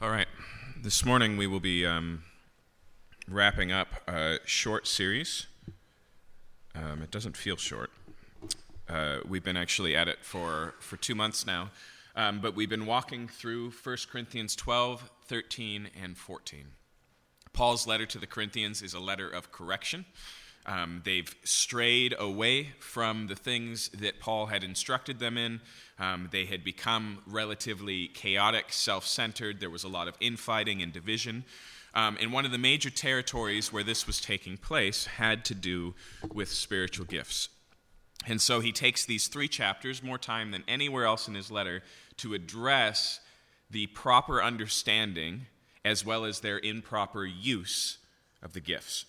All right. This morning we will be um, wrapping up a short series. Um, it doesn't feel short. Uh, we've been actually at it for, for two months now, um, but we've been walking through 1 Corinthians 12, 13, and 14. Paul's letter to the Corinthians is a letter of correction. Um, they've strayed away from the things that Paul had instructed them in. Um, they had become relatively chaotic, self centered. There was a lot of infighting and division. Um, and one of the major territories where this was taking place had to do with spiritual gifts. And so he takes these three chapters, more time than anywhere else in his letter, to address the proper understanding as well as their improper use of the gifts.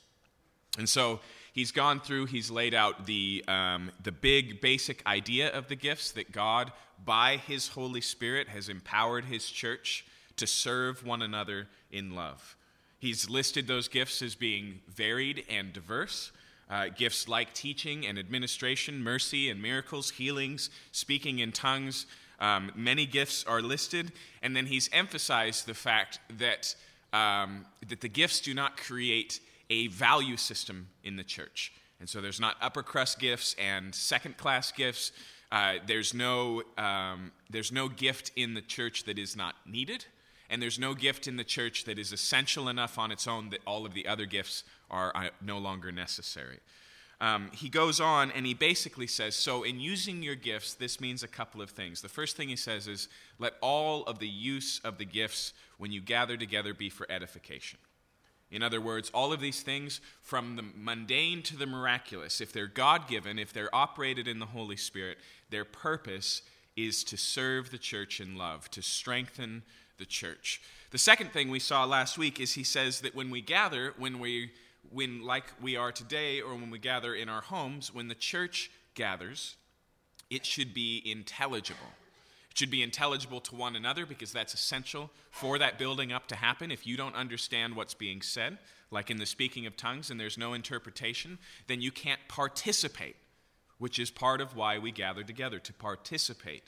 And so he's gone through, he's laid out the, um, the big basic idea of the gifts that God, by his Holy Spirit, has empowered his church to serve one another in love. He's listed those gifts as being varied and diverse. Uh, gifts like teaching and administration, mercy and miracles, healings, speaking in tongues. Um, many gifts are listed. And then he's emphasized the fact that, um, that the gifts do not create a value system in the church. And so there's not upper crust gifts and second class gifts. Uh, there's, no, um, there's no gift in the church that is not needed. And there's no gift in the church that is essential enough on its own that all of the other gifts are uh, no longer necessary. Um, he goes on and he basically says so, in using your gifts, this means a couple of things. The first thing he says is let all of the use of the gifts when you gather together be for edification. In other words, all of these things, from the mundane to the miraculous, if they're God given, if they're operated in the Holy Spirit, their purpose is to serve the church in love, to strengthen the church. The second thing we saw last week is he says that when we gather, when we when like we are today or when we gather in our homes, when the church gathers, it should be intelligible. Should be intelligible to one another because that's essential for that building up to happen. If you don't understand what's being said, like in the speaking of tongues, and there's no interpretation, then you can't participate, which is part of why we gather together to participate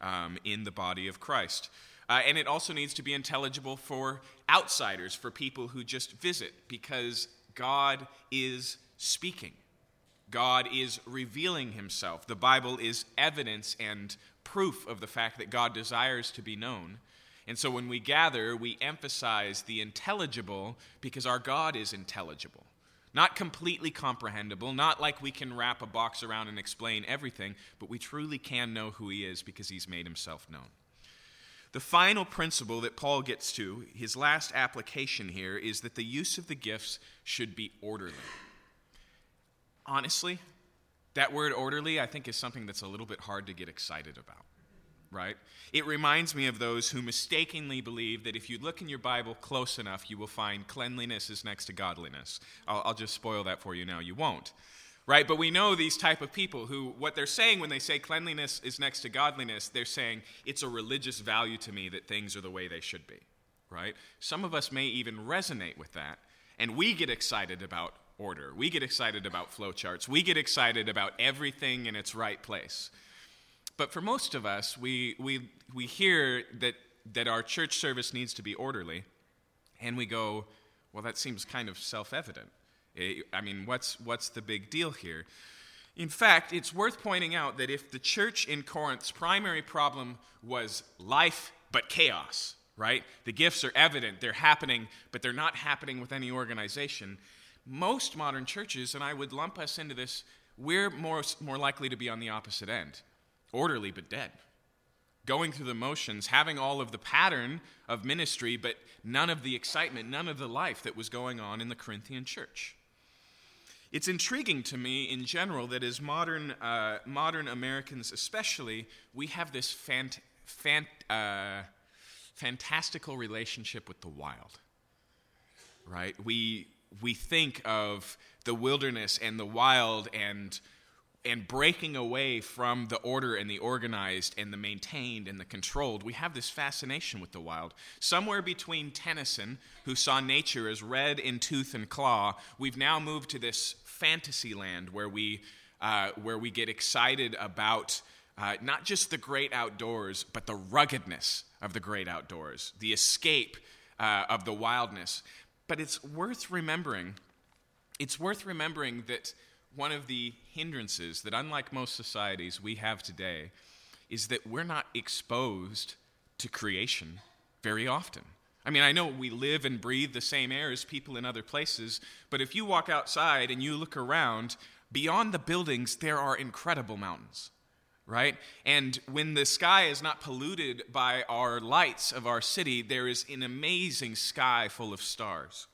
um, in the body of Christ. Uh, and it also needs to be intelligible for outsiders, for people who just visit, because God is speaking. God is revealing himself. The Bible is evidence and proof of the fact that God desires to be known. And so when we gather, we emphasize the intelligible because our God is intelligible. Not completely comprehensible, not like we can wrap a box around and explain everything, but we truly can know who He is because He's made Himself known. The final principle that Paul gets to, his last application here, is that the use of the gifts should be orderly. Honestly, that word orderly, I think, is something that's a little bit hard to get excited about, right? It reminds me of those who mistakenly believe that if you look in your Bible close enough, you will find cleanliness is next to godliness. I'll, I'll just spoil that for you now. You won't right but we know these type of people who what they're saying when they say cleanliness is next to godliness they're saying it's a religious value to me that things are the way they should be right some of us may even resonate with that and we get excited about order. We get excited about flowcharts. We get excited about everything in its right place. But for most of us, we, we, we hear that, that our church service needs to be orderly, and we go, well, that seems kind of self evident. Eh, I mean, what's, what's the big deal here? In fact, it's worth pointing out that if the church in Corinth's primary problem was life but chaos, right? The gifts are evident, they're happening, but they're not happening with any organization most modern churches, and I would lump us into this, we're more, more likely to be on the opposite end orderly but dead. Going through the motions, having all of the pattern of ministry, but none of the excitement, none of the life that was going on in the Corinthian church. It's intriguing to me in general that as modern, uh, modern Americans, especially, we have this fant- fant- uh, fantastical relationship with the wild. Right? We, we think of the wilderness and the wild and and breaking away from the order and the organized and the maintained and the controlled, we have this fascination with the wild. Somewhere between Tennyson, who saw nature as red in tooth and claw, we've now moved to this fantasy land where we, uh, where we get excited about uh, not just the great outdoors, but the ruggedness of the great outdoors, the escape uh, of the wildness. But it's worth remembering, it's worth remembering that one of the hindrances that, unlike most societies we have today, is that we're not exposed to creation very often. I mean, I know we live and breathe the same air as people in other places, but if you walk outside and you look around, beyond the buildings, there are incredible mountains, right? And when the sky is not polluted by our lights of our city, there is an amazing sky full of stars.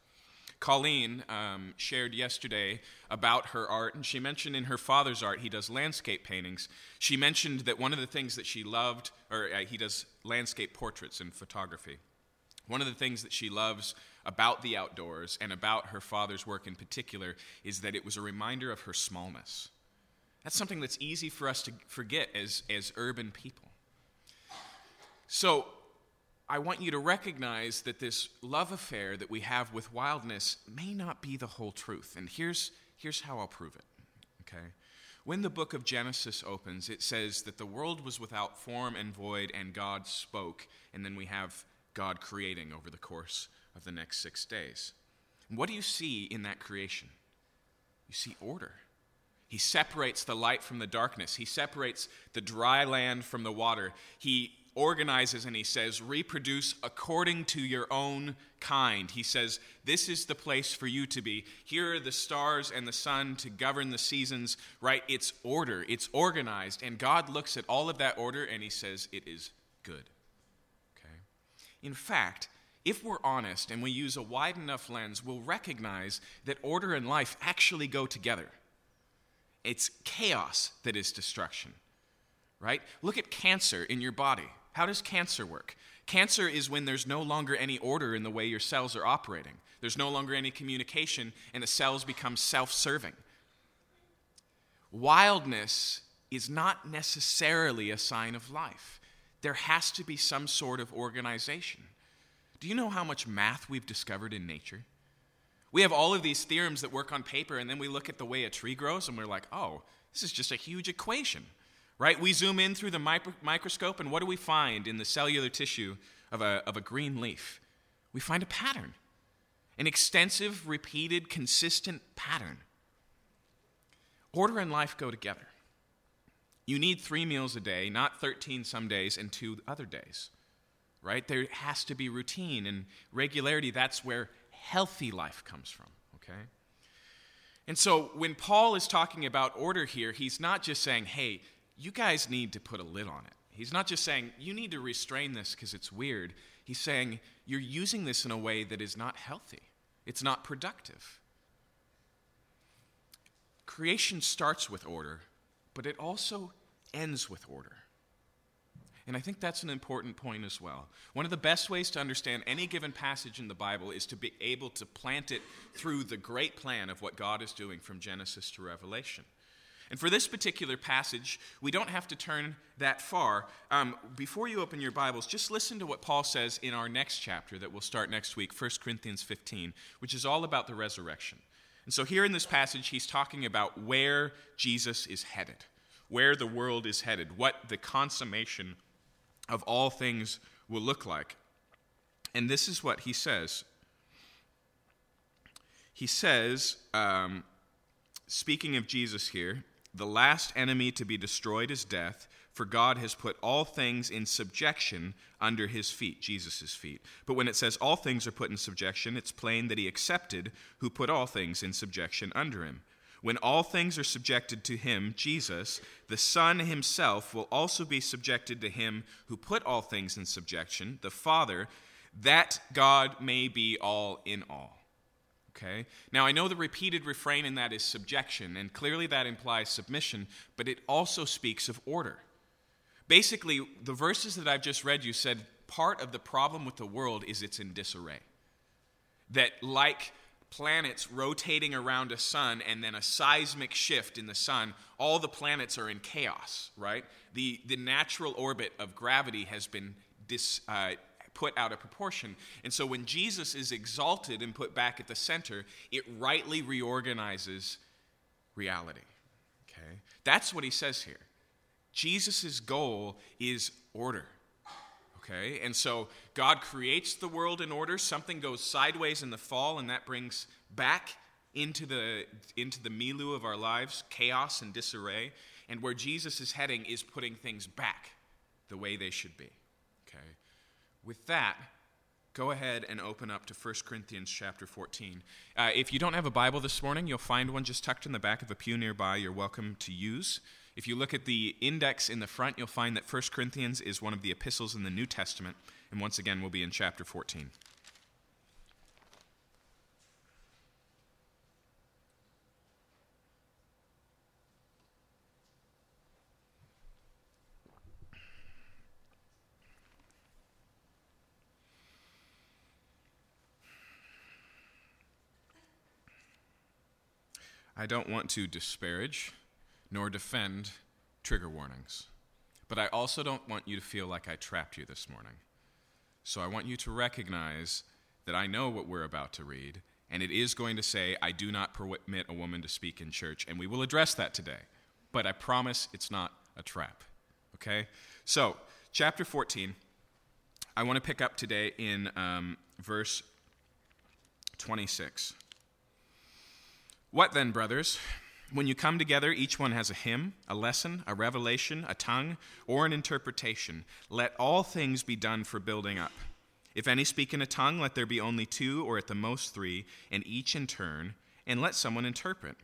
Colleen um, shared yesterday about her art, and she mentioned in her father's art, he does landscape paintings. She mentioned that one of the things that she loved, or uh, he does landscape portraits and photography. One of the things that she loves about the outdoors and about her father's work in particular is that it was a reminder of her smallness. That's something that's easy for us to forget as, as urban people. So, I want you to recognize that this love affair that we have with wildness may not be the whole truth. And here's, here's how I'll prove it. Okay? When the book of Genesis opens, it says that the world was without form and void, and God spoke. And then we have God creating over the course of the next six days. what do you see in that creation? You see order. He separates the light from the darkness. He separates the dry land from the water. He organizes and he says, reproduce according to your own kind. He says, this is the place for you to be. Here are the stars and the sun to govern the seasons, right? It's order, it's organized. And God looks at all of that order and he says, it is good. Okay? In fact, if we're honest and we use a wide enough lens, we'll recognize that order and life actually go together. It's chaos that is destruction, right? Look at cancer in your body. How does cancer work? Cancer is when there's no longer any order in the way your cells are operating. There's no longer any communication, and the cells become self serving. Wildness is not necessarily a sign of life. There has to be some sort of organization. Do you know how much math we've discovered in nature? We have all of these theorems that work on paper, and then we look at the way a tree grows, and we're like, oh, this is just a huge equation right? We zoom in through the micro- microscope, and what do we find in the cellular tissue of a, of a green leaf? We find a pattern, an extensive, repeated, consistent pattern. Order and life go together. You need three meals a day, not 13 some days and two other days, right? There has to be routine and regularity. That's where healthy life comes from, okay? And so when Paul is talking about order here, he's not just saying, hey, you guys need to put a lid on it. He's not just saying, you need to restrain this because it's weird. He's saying, you're using this in a way that is not healthy, it's not productive. Creation starts with order, but it also ends with order. And I think that's an important point as well. One of the best ways to understand any given passage in the Bible is to be able to plant it through the great plan of what God is doing from Genesis to Revelation. And for this particular passage, we don't have to turn that far. Um, before you open your Bibles, just listen to what Paul says in our next chapter that we'll start next week, 1 Corinthians 15, which is all about the resurrection. And so here in this passage, he's talking about where Jesus is headed, where the world is headed, what the consummation of all things will look like. And this is what he says. He says, um, speaking of Jesus here, the last enemy to be destroyed is death, for God has put all things in subjection under his feet, Jesus' feet. But when it says all things are put in subjection, it's plain that he accepted who put all things in subjection under him. When all things are subjected to him, Jesus, the Son himself will also be subjected to him who put all things in subjection, the Father, that God may be all in all. Okay? Now, I know the repeated refrain in that is subjection, and clearly that implies submission, but it also speaks of order. Basically, the verses that I've just read you said part of the problem with the world is it's in disarray. That, like planets rotating around a sun and then a seismic shift in the sun, all the planets are in chaos, right? The, the natural orbit of gravity has been dis, uh, put out of proportion. And so when Jesus is exalted and put back at the center, it rightly reorganizes reality. Okay? That's what he says here. Jesus' goal is order. Okay? And so God creates the world in order, something goes sideways in the fall, and that brings back into the, into the milieu of our lives chaos and disarray. And where Jesus is heading is putting things back the way they should be. Okay? With that, go ahead and open up to 1 Corinthians chapter 14. Uh, if you don't have a Bible this morning, you'll find one just tucked in the back of a pew nearby you're welcome to use. If you look at the index in the front, you'll find that 1 Corinthians is one of the epistles in the New Testament, and once again, we'll be in chapter 14. I don't want to disparage nor defend trigger warnings. But I also don't want you to feel like I trapped you this morning. So I want you to recognize that I know what we're about to read, and it is going to say, I do not permit a woman to speak in church, and we will address that today. But I promise it's not a trap. Okay? So, chapter 14, I want to pick up today in um, verse 26. What then, brothers? When you come together, each one has a hymn, a lesson, a revelation, a tongue, or an interpretation. Let all things be done for building up. If any speak in a tongue, let there be only two, or at the most three, and each in turn, and let someone interpret.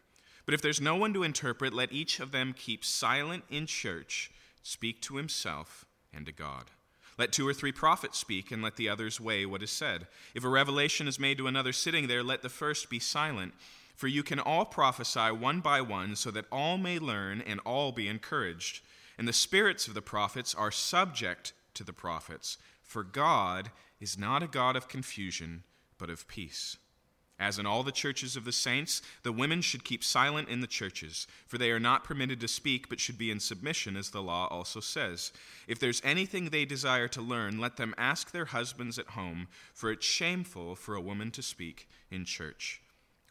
But if there's no one to interpret, let each of them keep silent in church, speak to himself and to God. Let two or three prophets speak, and let the others weigh what is said. If a revelation is made to another sitting there, let the first be silent. For you can all prophesy one by one, so that all may learn and all be encouraged. And the spirits of the prophets are subject to the prophets, for God is not a God of confusion, but of peace. As in all the churches of the saints, the women should keep silent in the churches, for they are not permitted to speak, but should be in submission, as the law also says. If there's anything they desire to learn, let them ask their husbands at home, for it's shameful for a woman to speak in church.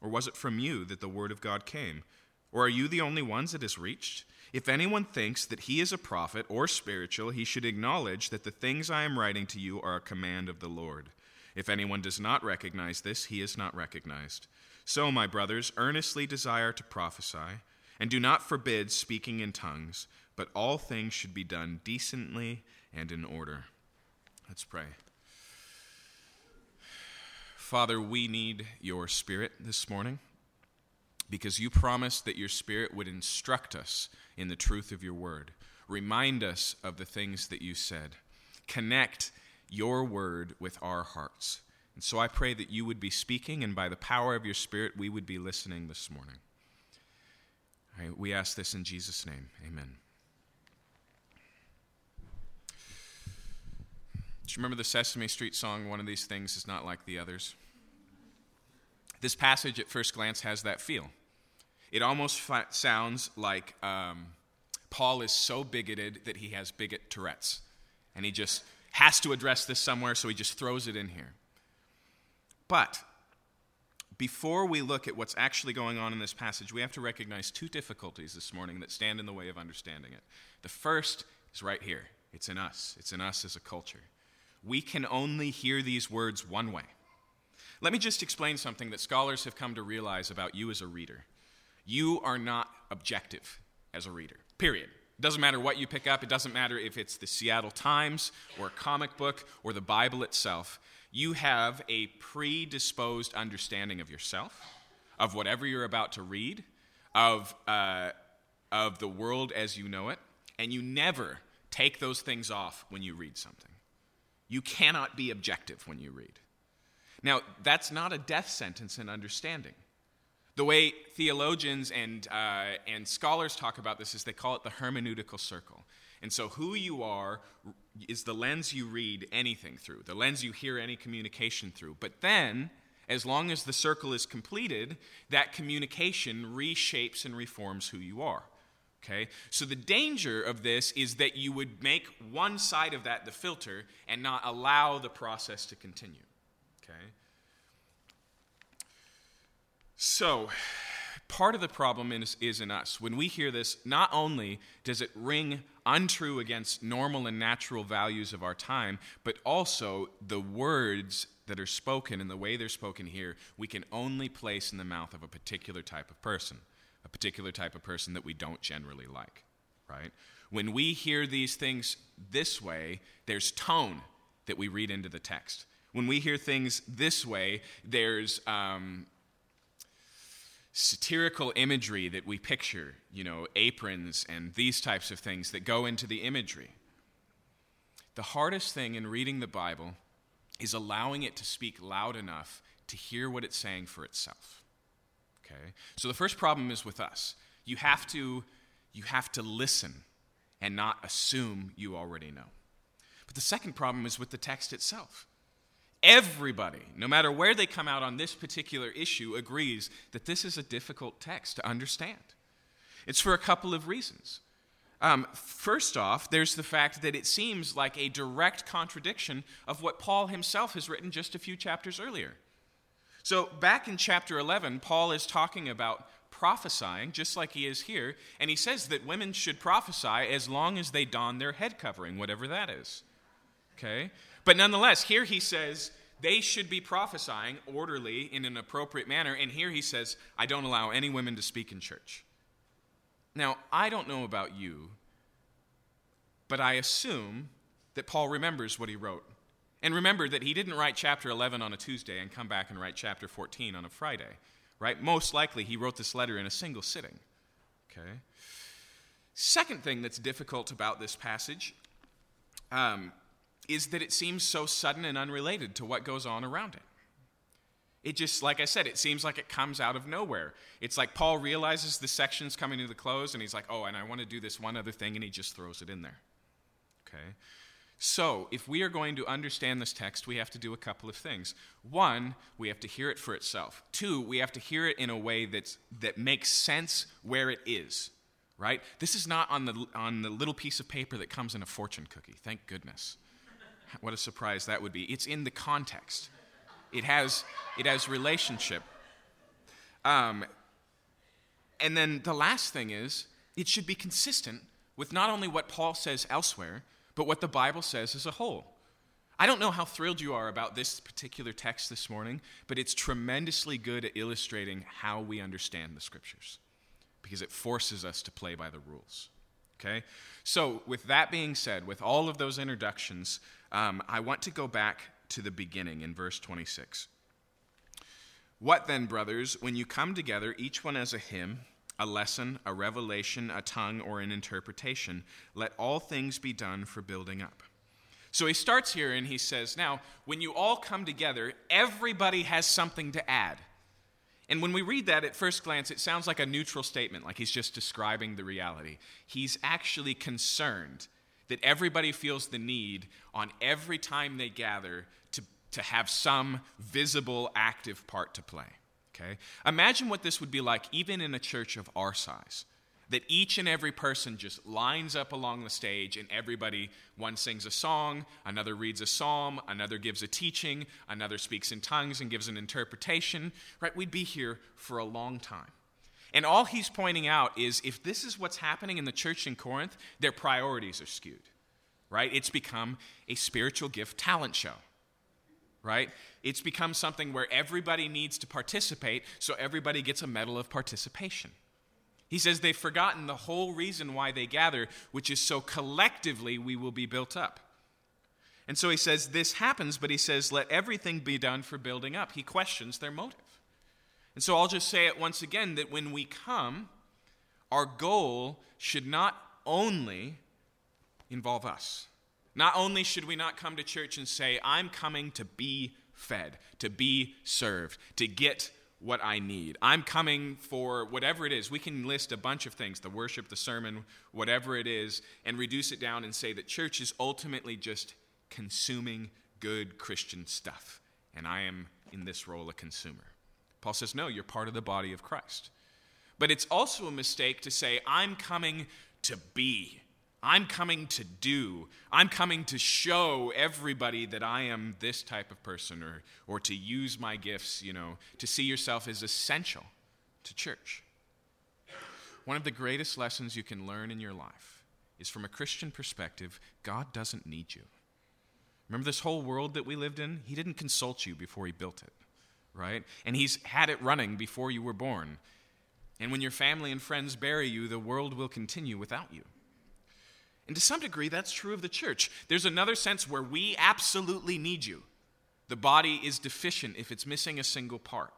Or was it from you that the word of God came? Or are you the only ones it has reached? If anyone thinks that he is a prophet or spiritual, he should acknowledge that the things I am writing to you are a command of the Lord. If anyone does not recognize this, he is not recognized. So, my brothers, earnestly desire to prophesy, and do not forbid speaking in tongues, but all things should be done decently and in order. Let's pray. Father, we need your Spirit this morning because you promised that your Spirit would instruct us in the truth of your word, remind us of the things that you said, connect your word with our hearts. And so I pray that you would be speaking, and by the power of your Spirit, we would be listening this morning. Right, we ask this in Jesus' name. Amen. Do you remember the Sesame Street song, One of These Things is Not Like the Others? This passage at first glance has that feel. It almost fa- sounds like um, Paul is so bigoted that he has bigot Tourette's. And he just has to address this somewhere, so he just throws it in here. But before we look at what's actually going on in this passage, we have to recognize two difficulties this morning that stand in the way of understanding it. The first is right here it's in us, it's in us as a culture we can only hear these words one way. Let me just explain something that scholars have come to realize about you as a reader. You are not objective as a reader, period. It doesn't matter what you pick up, it doesn't matter if it's the Seattle Times or a comic book or the Bible itself. You have a predisposed understanding of yourself, of whatever you're about to read, of, uh, of the world as you know it, and you never take those things off when you read something. You cannot be objective when you read. Now, that's not a death sentence in understanding. The way theologians and, uh, and scholars talk about this is they call it the hermeneutical circle. And so, who you are is the lens you read anything through, the lens you hear any communication through. But then, as long as the circle is completed, that communication reshapes and reforms who you are. Okay? So the danger of this is that you would make one side of that the filter and not allow the process to continue. Okay? So, Part of the problem is, is in us. When we hear this, not only does it ring untrue against normal and natural values of our time, but also the words that are spoken and the way they're spoken here, we can only place in the mouth of a particular type of person, a particular type of person that we don't generally like, right? When we hear these things this way, there's tone that we read into the text. When we hear things this way, there's um, satirical imagery that we picture, you know, aprons and these types of things that go into the imagery. The hardest thing in reading the Bible is allowing it to speak loud enough to hear what it's saying for itself. Okay? So the first problem is with us. You have to you have to listen and not assume you already know. But the second problem is with the text itself. Everybody, no matter where they come out on this particular issue, agrees that this is a difficult text to understand. It's for a couple of reasons. Um, first off, there's the fact that it seems like a direct contradiction of what Paul himself has written just a few chapters earlier. So, back in chapter 11, Paul is talking about prophesying, just like he is here, and he says that women should prophesy as long as they don their head covering, whatever that is. Okay? But nonetheless, here he says they should be prophesying orderly in an appropriate manner. And here he says, I don't allow any women to speak in church. Now, I don't know about you, but I assume that Paul remembers what he wrote. And remember that he didn't write chapter 11 on a Tuesday and come back and write chapter 14 on a Friday, right? Most likely he wrote this letter in a single sitting. Okay? Second thing that's difficult about this passage um, is that it seems so sudden and unrelated to what goes on around it. It just, like I said, it seems like it comes out of nowhere. It's like Paul realizes the section's coming to the close, and he's like, oh, and I want to do this one other thing, and he just throws it in there. Okay? So, if we are going to understand this text, we have to do a couple of things. One, we have to hear it for itself. Two, we have to hear it in a way that's, that makes sense where it is, right? This is not on the, on the little piece of paper that comes in a fortune cookie, thank goodness. What a surprise that would be. It's in the context. It has it has relationship. Um, and then the last thing is it should be consistent with not only what Paul says elsewhere, but what the Bible says as a whole. I don't know how thrilled you are about this particular text this morning, but it's tremendously good at illustrating how we understand the scriptures because it forces us to play by the rules. Okay? So, with that being said, with all of those introductions, um, I want to go back to the beginning in verse 26. What then, brothers, when you come together, each one as a hymn, a lesson, a revelation, a tongue, or an interpretation, let all things be done for building up. So he starts here and he says, Now, when you all come together, everybody has something to add. And when we read that at first glance, it sounds like a neutral statement, like he's just describing the reality. He's actually concerned that everybody feels the need on every time they gather to, to have some visible, active part to play. Okay? Imagine what this would be like even in a church of our size. That each and every person just lines up along the stage, and everybody, one sings a song, another reads a psalm, another gives a teaching, another speaks in tongues and gives an interpretation. Right? We'd be here for a long time. And all he's pointing out is if this is what's happening in the church in Corinth, their priorities are skewed, right? It's become a spiritual gift talent show, right? It's become something where everybody needs to participate, so everybody gets a medal of participation. He says they've forgotten the whole reason why they gather, which is so collectively we will be built up. And so he says this happens, but he says, let everything be done for building up. He questions their motive. And so I'll just say it once again that when we come, our goal should not only involve us. Not only should we not come to church and say, I'm coming to be fed, to be served, to get what I need. I'm coming for whatever it is. We can list a bunch of things the worship, the sermon, whatever it is and reduce it down and say that church is ultimately just consuming good Christian stuff. And I am, in this role, a consumer. Paul says, no, you're part of the body of Christ. But it's also a mistake to say, I'm coming to be. I'm coming to do. I'm coming to show everybody that I am this type of person or, or to use my gifts, you know, to see yourself as essential to church. one of the greatest lessons you can learn in your life is from a Christian perspective, God doesn't need you. Remember this whole world that we lived in? He didn't consult you before he built it, right? And he's had it running before you were born. And when your family and friends bury you, the world will continue without you. And to some degree, that's true of the church. There's another sense where we absolutely need you. The body is deficient if it's missing a single part.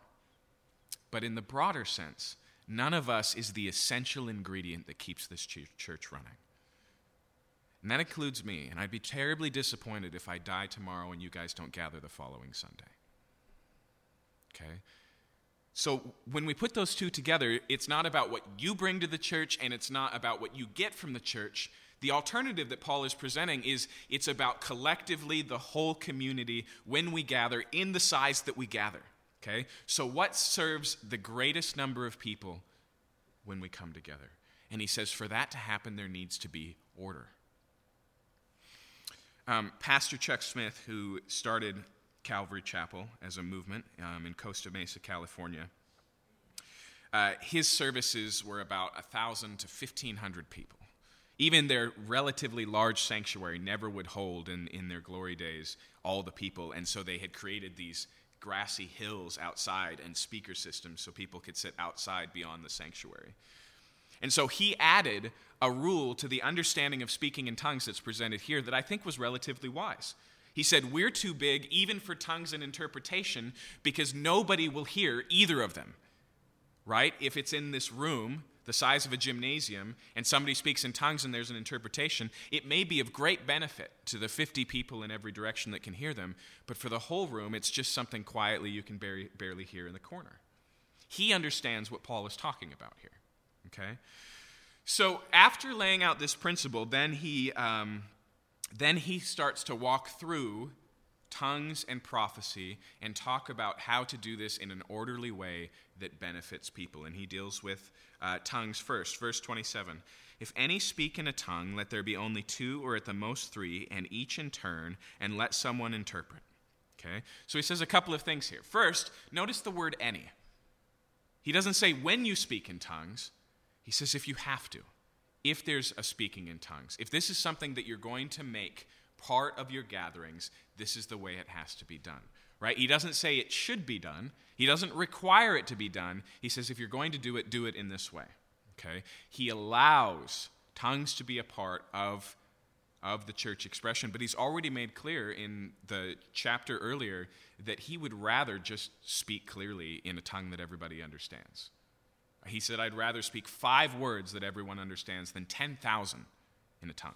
But in the broader sense, none of us is the essential ingredient that keeps this church running. And that includes me, and I'd be terribly disappointed if I die tomorrow and you guys don't gather the following Sunday. Okay? So when we put those two together, it's not about what you bring to the church and it's not about what you get from the church. The alternative that Paul is presenting is it's about collectively the whole community when we gather in the size that we gather. Okay? So, what serves the greatest number of people when we come together? And he says, for that to happen, there needs to be order. Um, Pastor Chuck Smith, who started Calvary Chapel as a movement um, in Costa Mesa, California, uh, his services were about 1,000 to 1,500 people. Even their relatively large sanctuary never would hold in, in their glory days all the people, and so they had created these grassy hills outside and speaker systems so people could sit outside beyond the sanctuary. And so he added a rule to the understanding of speaking in tongues that's presented here that I think was relatively wise. He said, We're too big even for tongues and interpretation because nobody will hear either of them. Right? If it's in this room, the size of a gymnasium and somebody speaks in tongues and there's an interpretation, it may be of great benefit to the 50 people in every direction that can hear them, but for the whole room, it's just something quietly you can barely, barely hear in the corner. He understands what Paul is talking about here. Okay? So after laying out this principle, then he, um, then he starts to walk through tongues and prophecy and talk about how to do this in an orderly way that benefits people. And he deals with uh, tongues first. Verse 27 If any speak in a tongue, let there be only two or at the most three, and each in turn, and let someone interpret. Okay? So he says a couple of things here. First, notice the word any. He doesn't say when you speak in tongues, he says if you have to. If there's a speaking in tongues, if this is something that you're going to make part of your gatherings, this is the way it has to be done. Right? He doesn't say it should be done. He doesn't require it to be done. He says if you're going to do it, do it in this way. Okay? He allows tongues to be a part of of the church expression, but he's already made clear in the chapter earlier that he would rather just speak clearly in a tongue that everybody understands. He said, I'd rather speak five words that everyone understands than 10,000 in a tongue.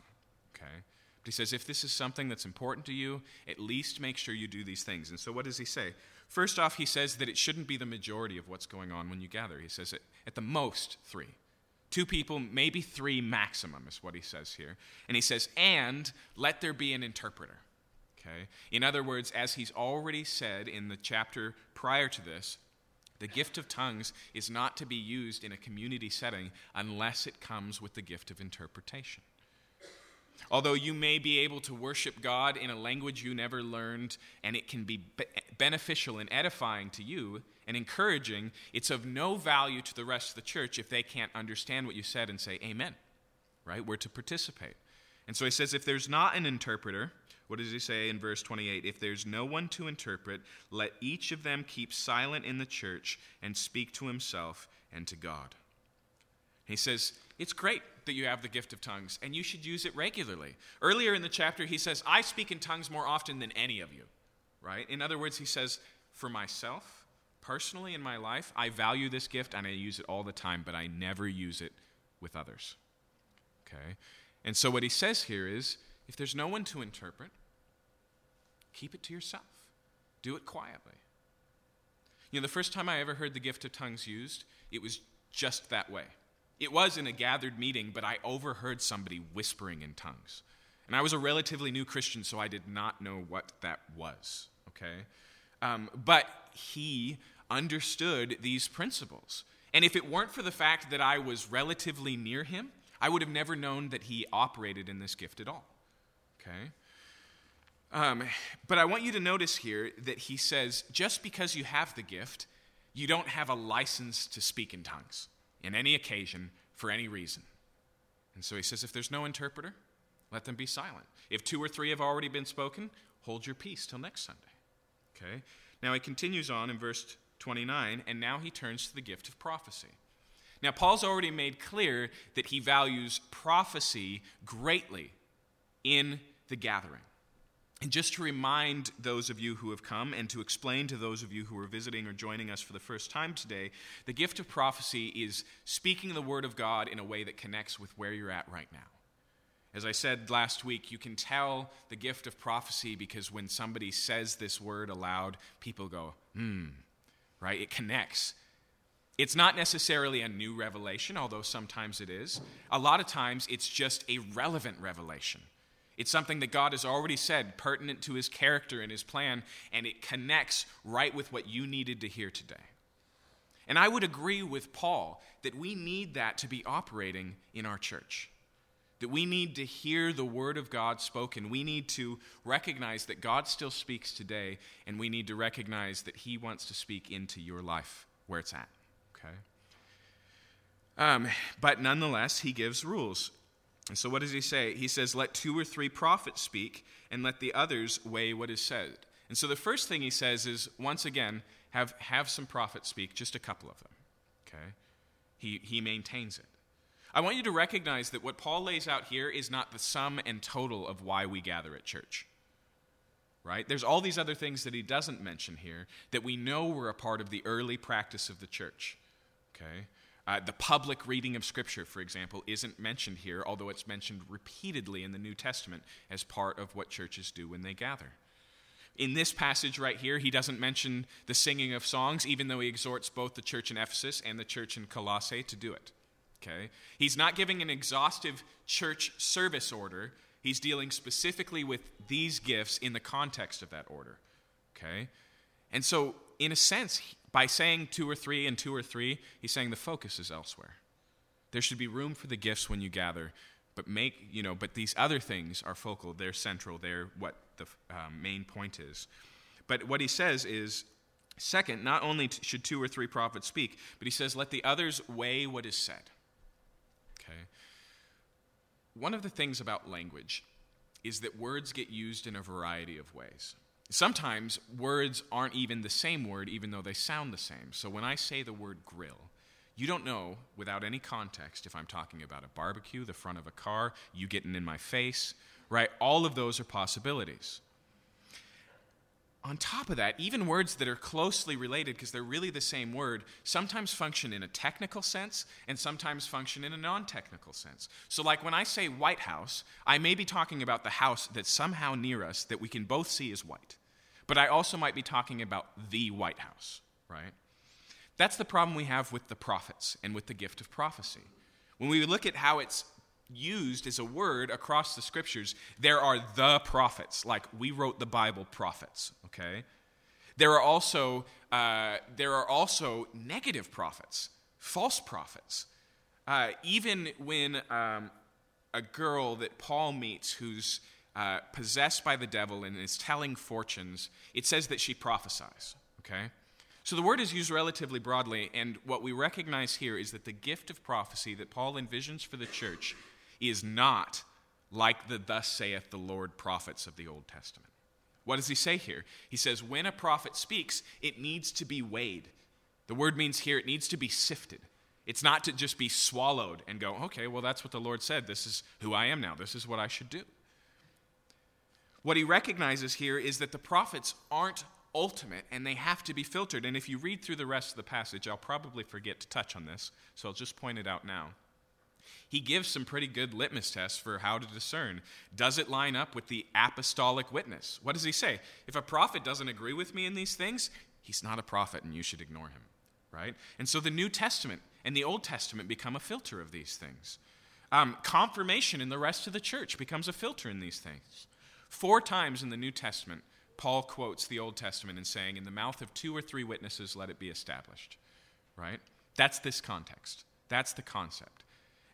Okay? But he says, if this is something that's important to you, at least make sure you do these things. And so what does he say? First off, he says that it shouldn't be the majority of what's going on when you gather. He says at the most three. Two people, maybe three maximum, is what he says here. And he says, and let there be an interpreter. Okay? In other words, as he's already said in the chapter prior to this, the gift of tongues is not to be used in a community setting unless it comes with the gift of interpretation. Although you may be able to worship God in a language you never learned, and it can be, be beneficial and edifying to you and encouraging, it's of no value to the rest of the church if they can't understand what you said and say, Amen. Right? We're to participate. And so he says, if there's not an interpreter, what does he say in verse 28? If there's no one to interpret, let each of them keep silent in the church and speak to himself and to God. He says, It's great that you have the gift of tongues, and you should use it regularly. Earlier in the chapter, he says, I speak in tongues more often than any of you, right? In other words, he says, For myself, personally in my life, I value this gift and I use it all the time, but I never use it with others. Okay? And so what he says here is if there's no one to interpret, keep it to yourself, do it quietly. You know, the first time I ever heard the gift of tongues used, it was just that way. It was in a gathered meeting, but I overheard somebody whispering in tongues. And I was a relatively new Christian, so I did not know what that was, okay? Um, but he understood these principles. And if it weren't for the fact that I was relatively near him, I would have never known that he operated in this gift at all. Okay? Um, but I want you to notice here that he says just because you have the gift, you don't have a license to speak in tongues in any occasion for any reason. And so he says, if there's no interpreter, let them be silent. If two or three have already been spoken, hold your peace till next Sunday. Okay? Now he continues on in verse 29, and now he turns to the gift of prophecy. Now, Paul's already made clear that he values prophecy greatly in the gathering. And just to remind those of you who have come and to explain to those of you who are visiting or joining us for the first time today, the gift of prophecy is speaking the word of God in a way that connects with where you're at right now. As I said last week, you can tell the gift of prophecy because when somebody says this word aloud, people go, hmm, right? It connects. It's not necessarily a new revelation, although sometimes it is. A lot of times it's just a relevant revelation. It's something that God has already said, pertinent to his character and his plan, and it connects right with what you needed to hear today. And I would agree with Paul that we need that to be operating in our church. That we need to hear the word of God spoken. We need to recognize that God still speaks today, and we need to recognize that he wants to speak into your life where it's at. Okay? Um, but nonetheless, he gives rules. And so, what does he say? He says, Let two or three prophets speak, and let the others weigh what is said. And so, the first thing he says is, once again, have, have some prophets speak, just a couple of them. Okay? He, he maintains it. I want you to recognize that what Paul lays out here is not the sum and total of why we gather at church. Right? There's all these other things that he doesn't mention here that we know were a part of the early practice of the church. Okay? Uh, the public reading of Scripture, for example, isn't mentioned here, although it's mentioned repeatedly in the New Testament as part of what churches do when they gather. In this passage right here, he doesn't mention the singing of songs, even though he exhorts both the church in Ephesus and the church in Colossae to do it. Okay? He's not giving an exhaustive church service order. He's dealing specifically with these gifts in the context of that order. Okay? And so, in a sense, by saying two or three and two or three, he's saying the focus is elsewhere. There should be room for the gifts when you gather, but make, you know, but these other things are focal, they're central, they're what the um, main point is. But what he says is, second, not only t- should two or three prophets speak, but he says, let the others weigh what is said. Okay? One of the things about language is that words get used in a variety of ways. Sometimes words aren't even the same word, even though they sound the same. So when I say the word grill, you don't know, without any context, if I'm talking about a barbecue, the front of a car, you getting in my face, right? All of those are possibilities. On top of that, even words that are closely related, because they're really the same word, sometimes function in a technical sense and sometimes function in a non technical sense. So, like when I say White House, I may be talking about the house that's somehow near us that we can both see is white. But I also might be talking about the White House, right? That's the problem we have with the prophets and with the gift of prophecy. When we look at how it's used as a word across the scriptures, there are the prophets, like we wrote the Bible prophets, okay? There are also, uh, there are also negative prophets, false prophets. Uh, even when um, a girl that Paul meets who's uh, possessed by the devil and is telling fortunes, it says that she prophesies, okay? So the word is used relatively broadly, and what we recognize here is that the gift of prophecy that Paul envisions for the church is not like the thus saith the Lord prophets of the Old Testament. What does he say here? He says, when a prophet speaks, it needs to be weighed. The word means here it needs to be sifted. It's not to just be swallowed and go, okay, well, that's what the Lord said. This is who I am now. This is what I should do. What he recognizes here is that the prophets aren't ultimate and they have to be filtered. And if you read through the rest of the passage, I'll probably forget to touch on this, so I'll just point it out now he gives some pretty good litmus tests for how to discern. Does it line up with the apostolic witness? What does he say? If a prophet doesn't agree with me in these things, he's not a prophet and you should ignore him, right? And so the New Testament and the Old Testament become a filter of these things. Um, confirmation in the rest of the church becomes a filter in these things. Four times in the New Testament, Paul quotes the Old Testament in saying, In the mouth of two or three witnesses, let it be established. Right? That's this context. That's the concept.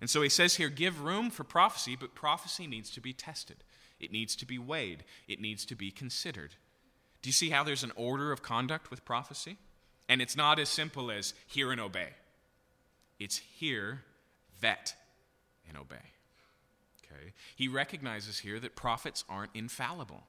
And so he says here give room for prophecy, but prophecy needs to be tested. It needs to be weighed. It needs to be considered. Do you see how there's an order of conduct with prophecy? And it's not as simple as hear and obey. It's hear, vet and obey. Okay? He recognizes here that prophets aren't infallible.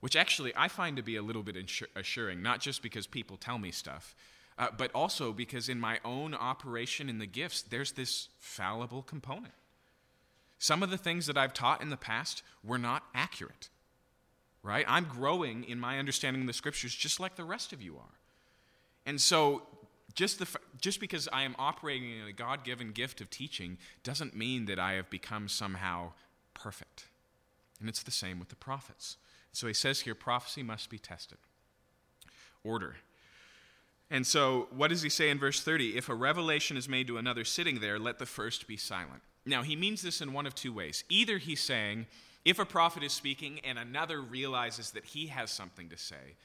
Which actually I find to be a little bit assuring, not just because people tell me stuff, uh, but also because in my own operation in the gifts, there's this fallible component. Some of the things that I've taught in the past were not accurate, right? I'm growing in my understanding of the scriptures just like the rest of you are. And so, just, the, just because I am operating in a God given gift of teaching doesn't mean that I have become somehow perfect. And it's the same with the prophets. So he says here prophecy must be tested. Order. And so, what does he say in verse 30? If a revelation is made to another sitting there, let the first be silent. Now, he means this in one of two ways. Either he's saying, if a prophet is speaking and another realizes that he has something to say,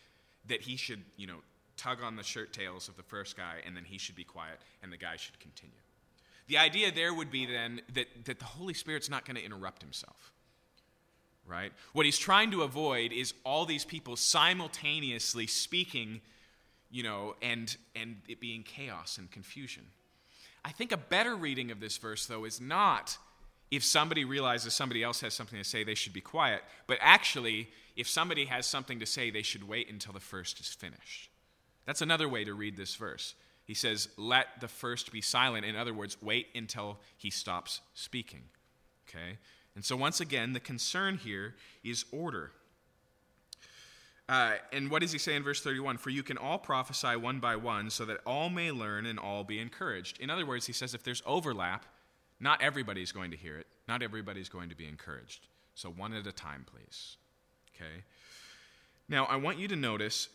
that he should, you know, tug on the shirt tails of the first guy and then he should be quiet and the guy should continue. The idea there would be then that, that the Holy Spirit's not going to interrupt himself. Right? What he's trying to avoid is all these people simultaneously speaking, you know, and, and it being chaos and confusion. I think a better reading of this verse, though, is not if somebody realizes somebody else has something to say, they should be quiet, but actually, if somebody has something to say, they should wait until the first is finished. That's another way to read this verse. He says, Let the first be silent. In other words, wait until he stops speaking. Okay? And so, once again, the concern here is order. Uh, and what does he say in verse 31? For you can all prophesy one by one, so that all may learn and all be encouraged. In other words, he says if there's overlap, not everybody's going to hear it, not everybody's going to be encouraged. So one at a time, please. Okay? Now, I want you to notice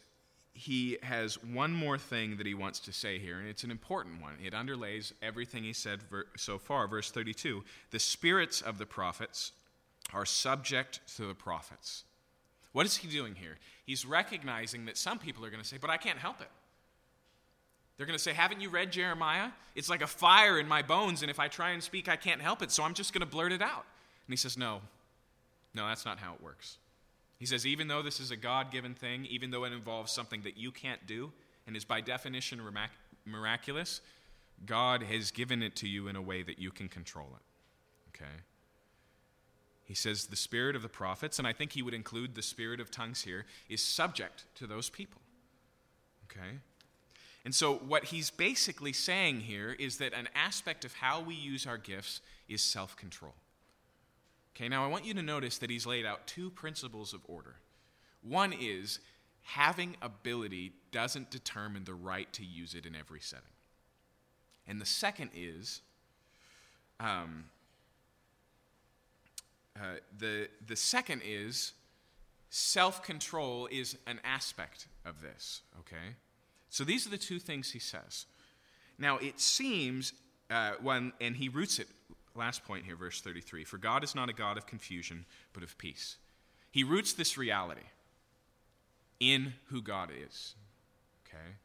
he has one more thing that he wants to say here, and it's an important one. It underlays everything he said so far. Verse 32 The spirits of the prophets are subject to the prophets. What is he doing here? He's recognizing that some people are going to say, But I can't help it. They're going to say, Haven't you read Jeremiah? It's like a fire in my bones, and if I try and speak, I can't help it, so I'm just going to blurt it out. And he says, No, no, that's not how it works. He says, Even though this is a God given thing, even though it involves something that you can't do and is by definition miraculous, God has given it to you in a way that you can control it. Okay? He says the spirit of the prophets, and I think he would include the spirit of tongues here, is subject to those people. Okay? And so, what he's basically saying here is that an aspect of how we use our gifts is self control. Okay, now I want you to notice that he's laid out two principles of order. One is having ability doesn't determine the right to use it in every setting. And the second is um, uh, the, the second is self control is an aspect of this, okay? So these are the two things he says. Now, it seems, uh, when, and he roots it, last point here, verse 33 For God is not a God of confusion, but of peace. He roots this reality in who God is, okay?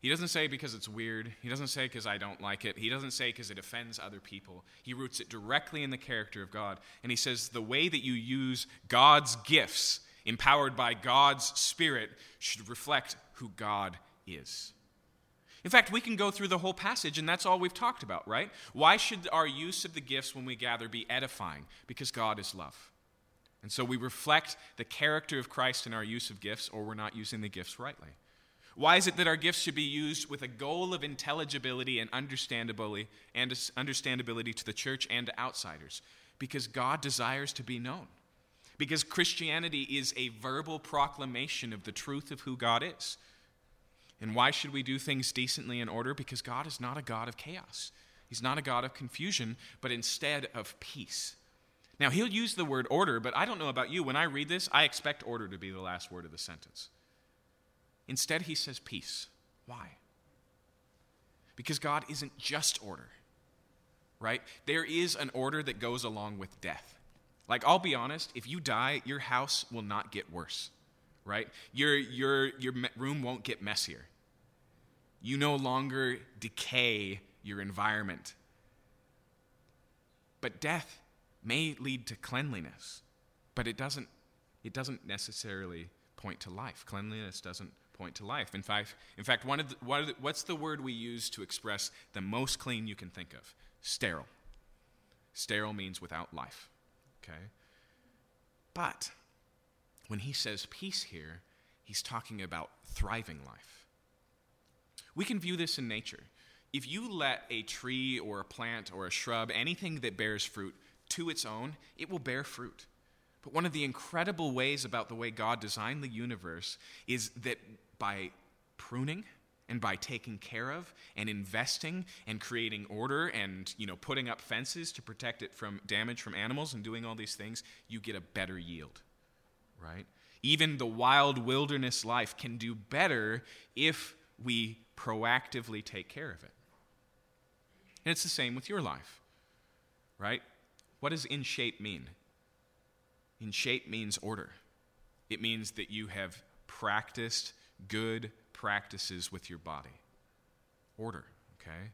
He doesn't say because it's weird. He doesn't say because I don't like it. He doesn't say because it offends other people. He roots it directly in the character of God. And he says the way that you use God's gifts, empowered by God's Spirit, should reflect who God is. In fact, we can go through the whole passage, and that's all we've talked about, right? Why should our use of the gifts when we gather be edifying? Because God is love. And so we reflect the character of Christ in our use of gifts, or we're not using the gifts rightly. Why is it that our gifts should be used with a goal of intelligibility and understandability and understandability to the church and to outsiders? Because God desires to be known. Because Christianity is a verbal proclamation of the truth of who God is. And why should we do things decently in order? Because God is not a God of chaos. He's not a God of confusion, but instead of peace. Now, he'll use the word order, but I don't know about you. When I read this, I expect order to be the last word of the sentence. Instead, he says peace. Why? Because God isn't just order, right? There is an order that goes along with death. Like, I'll be honest, if you die, your house will not get worse, right? Your, your, your room won't get messier. You no longer decay your environment. But death may lead to cleanliness, but it doesn't, it doesn't necessarily point to life. Cleanliness doesn't point to life. In fact, in fact one of the, the, what's the word we use to express the most clean you can think of? Sterile. Sterile means without life. Okay? But when he says peace here, he's talking about thriving life. We can view this in nature. If you let a tree or a plant or a shrub, anything that bears fruit, to its own, it will bear fruit. But one of the incredible ways about the way God designed the universe is that by pruning and by taking care of and investing and creating order and you know putting up fences to protect it from damage from animals and doing all these things, you get a better yield. Right? Even the wild wilderness life can do better if we proactively take care of it. And it's the same with your life. Right? What does in shape mean? In shape means order. It means that you have practiced good practices with your body. Order, okay?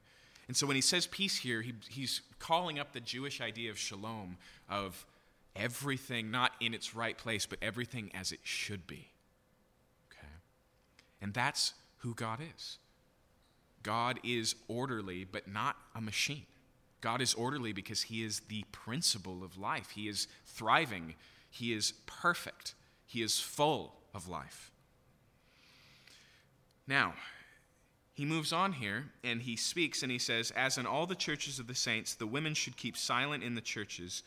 And so when he says peace here, he, he's calling up the Jewish idea of shalom, of everything not in its right place, but everything as it should be. Okay? And that's who God is. God is orderly, but not a machine. God is orderly because he is the principle of life. He is thriving. He is perfect. He is full of life. Now, he moves on here and he speaks and he says, As in all the churches of the saints, the women should keep silent in the churches,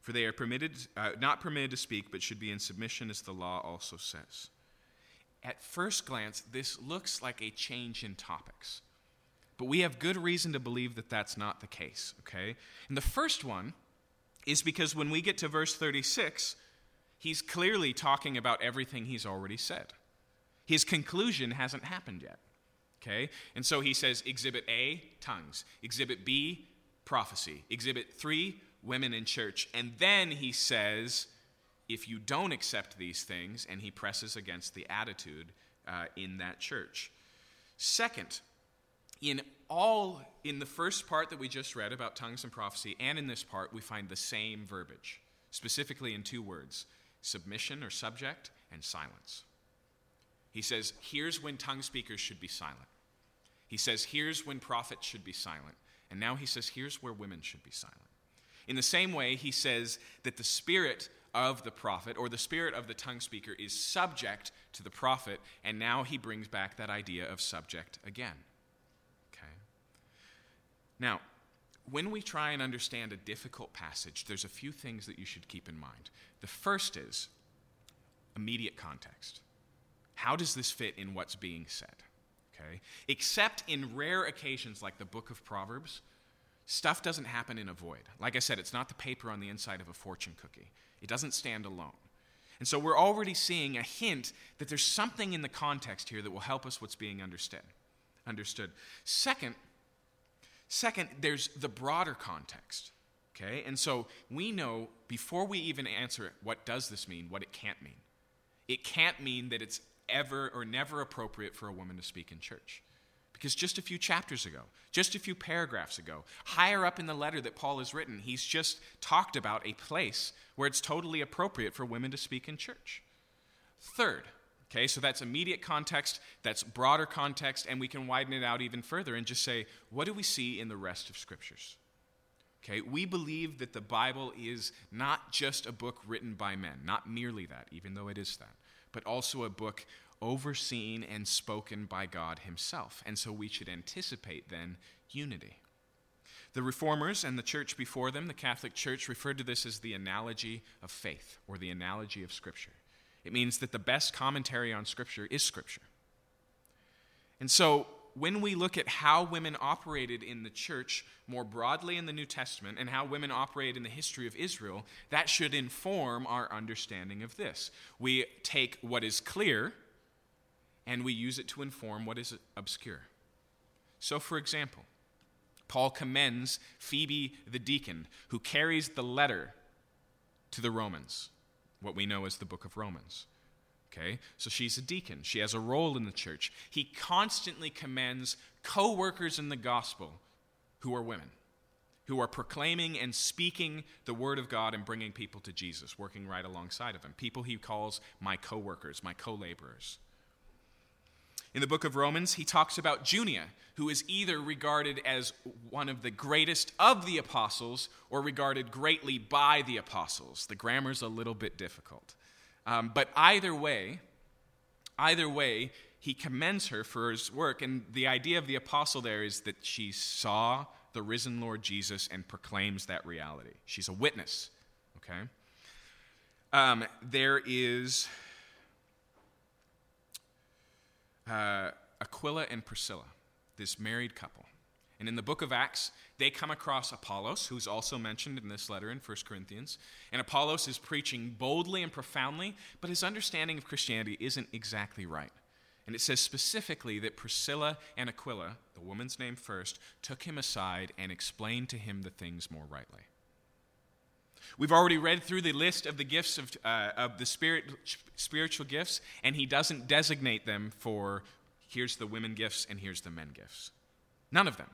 for they are permitted, uh, not permitted to speak, but should be in submission, as the law also says. At first glance, this looks like a change in topics. But we have good reason to believe that that's not the case, okay? And the first one is because when we get to verse 36, he's clearly talking about everything he's already said. His conclusion hasn't happened yet, okay? And so he says Exhibit A, tongues. Exhibit B, prophecy. Exhibit 3, women in church. And then he says, if you don't accept these things, and he presses against the attitude uh, in that church. Second, in all in the first part that we just read about tongues and prophecy and in this part we find the same verbiage specifically in two words submission or subject and silence he says here's when tongue speakers should be silent he says here's when prophets should be silent and now he says here's where women should be silent in the same way he says that the spirit of the prophet or the spirit of the tongue speaker is subject to the prophet and now he brings back that idea of subject again Okay? now, when we try and understand a difficult passage, there's a few things that you should keep in mind. The first is immediate context. How does this fit in what's being said? Okay? Except in rare occasions like the book of Proverbs, stuff doesn't happen in a void. Like I said, it's not the paper on the inside of a fortune cookie, it doesn't stand alone. And so we're already seeing a hint that there's something in the context here that will help us what's being understood. Understood. Second, Second, there's the broader context. Okay? And so we know before we even answer it, what does this mean, what it can't mean. It can't mean that it's ever or never appropriate for a woman to speak in church. Because just a few chapters ago, just a few paragraphs ago, higher up in the letter that Paul has written, he's just talked about a place where it's totally appropriate for women to speak in church. Third, Okay, so that's immediate context, that's broader context, and we can widen it out even further and just say, what do we see in the rest of scriptures? Okay, we believe that the Bible is not just a book written by men, not merely that, even though it is that, but also a book overseen and spoken by God Himself. And so we should anticipate then unity. The reformers and the church before them, the Catholic Church, referred to this as the analogy of faith or the analogy of Scripture. It means that the best commentary on Scripture is Scripture. And so, when we look at how women operated in the church more broadly in the New Testament and how women operate in the history of Israel, that should inform our understanding of this. We take what is clear and we use it to inform what is obscure. So, for example, Paul commends Phoebe the deacon who carries the letter to the Romans what we know as the book of Romans. Okay? So she's a deacon. She has a role in the church. He constantly commends co workers in the gospel who are women, who are proclaiming and speaking the word of God and bringing people to Jesus, working right alongside of him. People he calls my co workers, my co laborers. In the book of Romans, he talks about Junia, who is either regarded as one of the greatest of the apostles or regarded greatly by the apostles. The grammar's a little bit difficult. Um, but either way, either way, he commends her for his work. And the idea of the apostle there is that she saw the risen Lord Jesus and proclaims that reality. She's a witness, okay? Um, there is uh, Aquila and Priscilla, this married couple. And in the book of Acts, they come across Apollos, who's also mentioned in this letter in 1 Corinthians. And Apollos is preaching boldly and profoundly, but his understanding of Christianity isn't exactly right. And it says specifically that Priscilla and Aquila, the woman's name first, took him aside and explained to him the things more rightly. We've already read through the list of the gifts of, uh, of the spirit, spiritual gifts, and he doesn't designate them for here's the women gifts and here's the men gifts. None of them.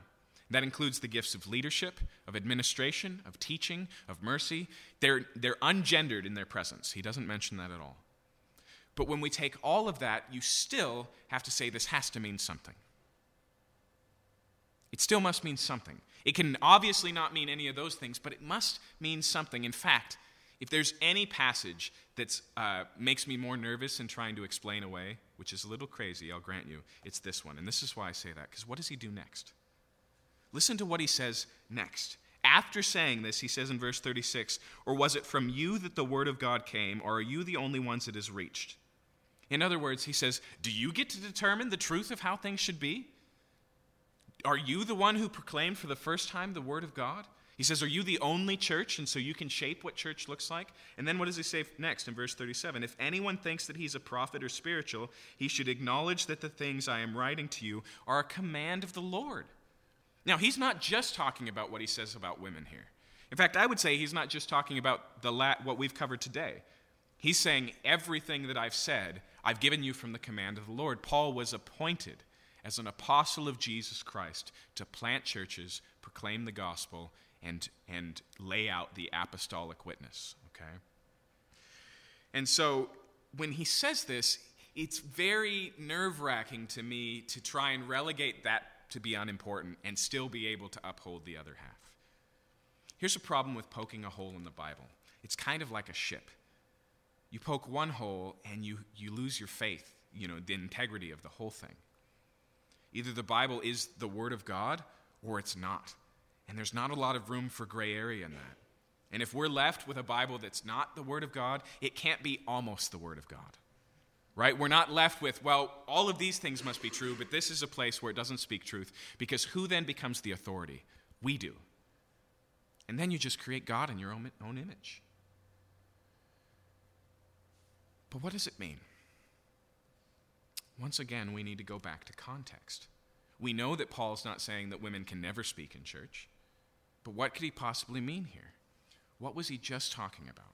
That includes the gifts of leadership, of administration, of teaching, of mercy. They're, they're ungendered in their presence. He doesn't mention that at all. But when we take all of that, you still have to say this has to mean something. It still must mean something. It can obviously not mean any of those things, but it must mean something. In fact, if there's any passage that uh, makes me more nervous in trying to explain away, which is a little crazy, I'll grant you, it's this one. And this is why I say that, because what does he do next? Listen to what he says next. After saying this, he says in verse 36 Or was it from you that the word of God came, or are you the only ones it has reached? In other words, he says, Do you get to determine the truth of how things should be? Are you the one who proclaimed for the first time the Word of God? He says, Are you the only church, and so you can shape what church looks like? And then what does he say next in verse 37? If anyone thinks that he's a prophet or spiritual, he should acknowledge that the things I am writing to you are a command of the Lord. Now, he's not just talking about what he says about women here. In fact, I would say he's not just talking about the la- what we've covered today. He's saying everything that I've said, I've given you from the command of the Lord. Paul was appointed as an apostle of Jesus Christ to plant churches, proclaim the gospel, and, and lay out the apostolic witness. Okay? And so when he says this, it's very nerve wracking to me to try and relegate that to be unimportant and still be able to uphold the other half. Here's a problem with poking a hole in the Bible it's kind of like a ship. You poke one hole and you, you lose your faith, you know, the integrity of the whole thing. Either the Bible is the Word of God or it's not. And there's not a lot of room for gray area in that. And if we're left with a Bible that's not the Word of God, it can't be almost the Word of God. Right? We're not left with, well, all of these things must be true, but this is a place where it doesn't speak truth. Because who then becomes the authority? We do. And then you just create God in your own, own image. But what does it mean? Once again, we need to go back to context. We know that Paul's not saying that women can never speak in church, but what could he possibly mean here? What was he just talking about?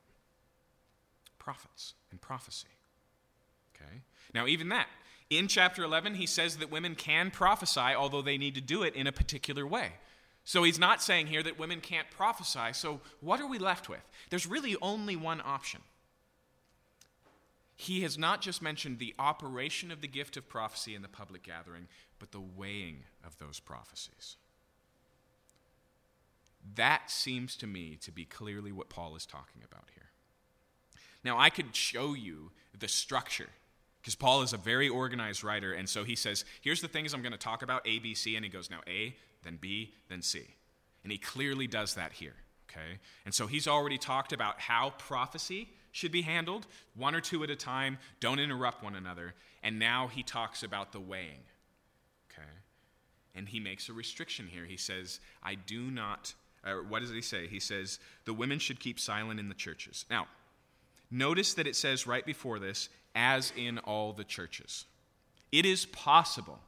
Prophets and prophecy. Okay? Now, even that, in chapter 11, he says that women can prophesy, although they need to do it in a particular way. So he's not saying here that women can't prophesy. So what are we left with? There's really only one option he has not just mentioned the operation of the gift of prophecy in the public gathering, but the weighing of those prophecies. That seems to me to be clearly what Paul is talking about here. Now, I could show you the structure, because Paul is a very organized writer, and so he says, Here's the things I'm going to talk about A, B, C, and he goes, Now A, then B, then C. And he clearly does that here, okay? And so he's already talked about how prophecy should be handled, one or two at a time, don't interrupt one another. And now he talks about the weighing. Okay? And he makes a restriction here. He says, I do not, or what does he say? He says, the women should keep silent in the churches. Now, notice that it says right before this, as in all the churches. It is possible,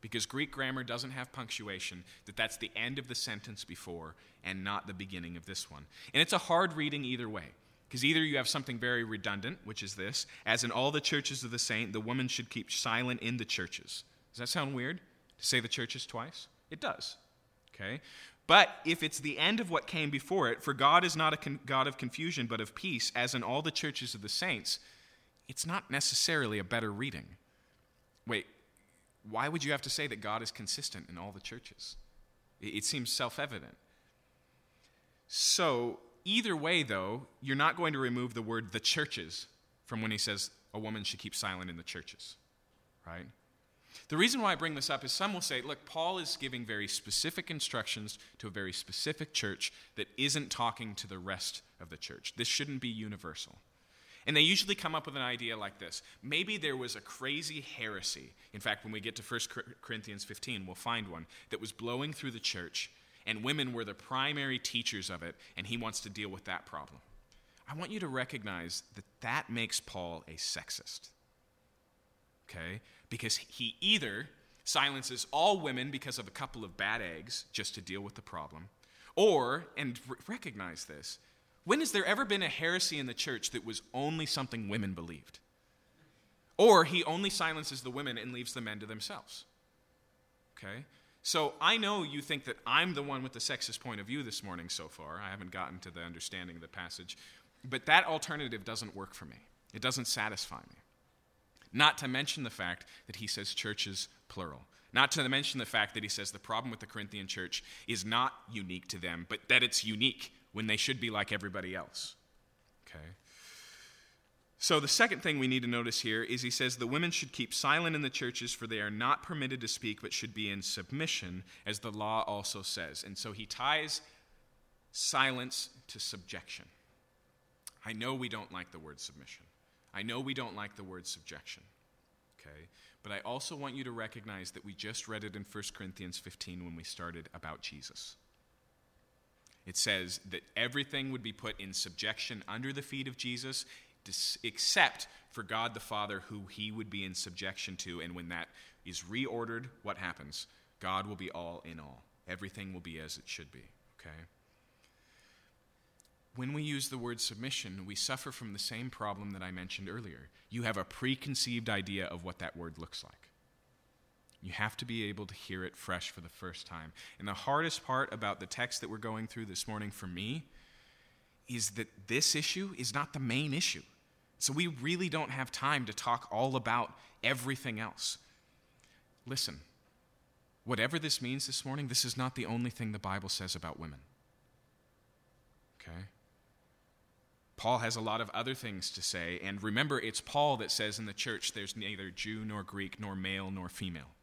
because Greek grammar doesn't have punctuation, that that's the end of the sentence before and not the beginning of this one. And it's a hard reading either way. Because either you have something very redundant, which is this, as in all the churches of the saint, the woman should keep silent in the churches. Does that sound weird to say the churches twice? It does. Okay? But if it's the end of what came before it, for God is not a con- God of confusion, but of peace, as in all the churches of the saints, it's not necessarily a better reading. Wait, why would you have to say that God is consistent in all the churches? It, seems self evident. So, either way, though, you're not going to remove the word the churches from when he says a woman should keep silent in the churches, right? The reason why I bring this up is some will say, look, Paul is giving very specific instructions to a very specific church that isn't talking to the rest of the church. This shouldn't be universal. And they usually come up with an idea like this. Maybe there was a crazy heresy. In fact, when we get to 1 Corinthians 15, we'll find one that was blowing through the church, and women were the primary teachers of it, and he wants to deal with that problem. I want you to recognize that that makes Paul a sexist. Okay? Because he either silences all women because of a couple of bad eggs just to deal with the problem, or, and recognize this, when has there ever been a heresy in the church that was only something women believed? Or he only silences the women and leaves the men to themselves. Okay? So I know you think that I'm the one with the sexist point of view this morning so far. I haven't gotten to the understanding of the passage. But that alternative doesn't work for me, it doesn't satisfy me. Not to mention the fact that he says churches plural. Not to mention the fact that he says the problem with the Corinthian church is not unique to them, but that it's unique when they should be like everybody else. Okay? So, the second thing we need to notice here is he says the women should keep silent in the churches, for they are not permitted to speak, but should be in submission, as the law also says. And so he ties silence to subjection. I know we don't like the word submission. I know we don't like the word subjection. Okay? But I also want you to recognize that we just read it in 1 Corinthians 15 when we started about Jesus. It says that everything would be put in subjection under the feet of Jesus, except for God the Father, who he would be in subjection to. And when that is reordered, what happens? God will be all in all. Everything will be as it should be. Okay? when we use the word submission, we suffer from the same problem that I mentioned earlier. You have a preconceived idea of what that word looks like. You have to be able to hear it fresh for the first time. And the hardest part about the text that we're going through this morning for me is that this issue is not the main issue. So we really don't have time to talk all about everything else. Listen, whatever this means this morning, this is not the only thing the Bible says about women. Okay? Paul has a lot of other things to say. And remember, it's Paul that says in the church there's neither Jew nor Greek, nor male nor female.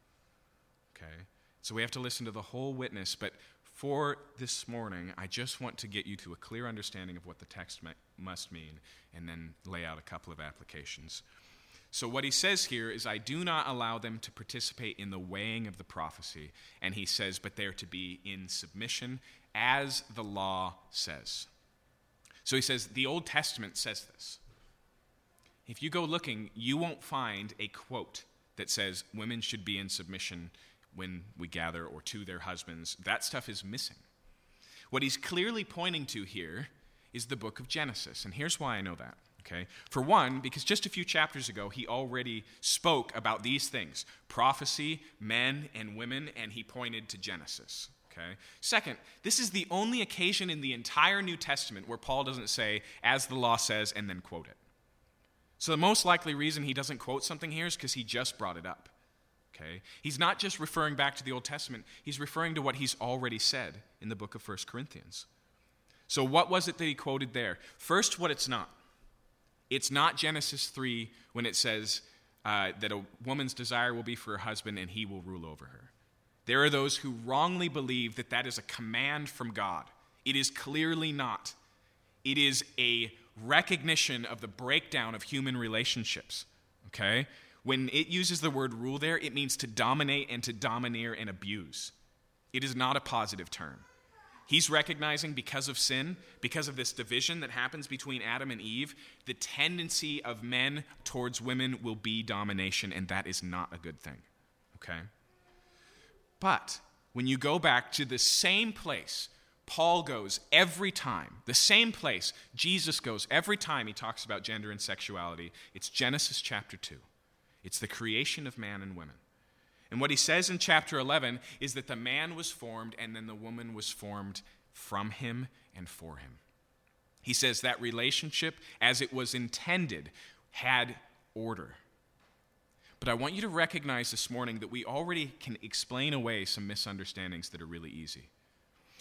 Okay? So we have to listen to the whole witness. But for this morning, I just want to get you to a clear understanding of what the text must mean and then lay out a couple of applications. So, what he says here is, I do not allow them to participate in the weighing of the prophecy. And he says, but they're to be in submission as the law says. So he says, the Old Testament says this. If you go looking, you won't find a quote that says women should be in submission when we gather or to their husbands. That stuff is missing. What he's clearly pointing to here is the book of Genesis. And here's why I know that. Okay? For one, because just a few chapters ago, he already spoke about these things prophecy, men, and women, and he pointed to Genesis. Okay? Second, this is the only occasion in the entire New Testament where Paul doesn't say, as the law says, and then quote it. So the most likely reason he doesn't quote something here is because he just brought it up. Okay? He's not just referring back to the Old Testament, he's referring to what he's already said in the book of 1 Corinthians. So, what was it that he quoted there? First, what it's not. It's not Genesis 3 when it says uh, that a woman's desire will be for her husband and he will rule over her. There are those who wrongly believe that that is a command from God. It is clearly not. It is a recognition of the breakdown of human relationships. Okay? When it uses the word rule there, it means to dominate and to domineer and abuse. It is not a positive term. He's recognizing because of sin, because of this division that happens between Adam and Eve, the tendency of men towards women will be domination, and that is not a good thing. Okay? But when you go back to the same place Paul goes every time, the same place Jesus goes every time he talks about gender and sexuality, it's Genesis chapter 2. It's the creation of man and women. And what he says in chapter 11 is that the man was formed and then the woman was formed from him and for him. He says that relationship, as it was intended, had order. But I want you to recognize this morning that we already can explain away some misunderstandings that are really easy.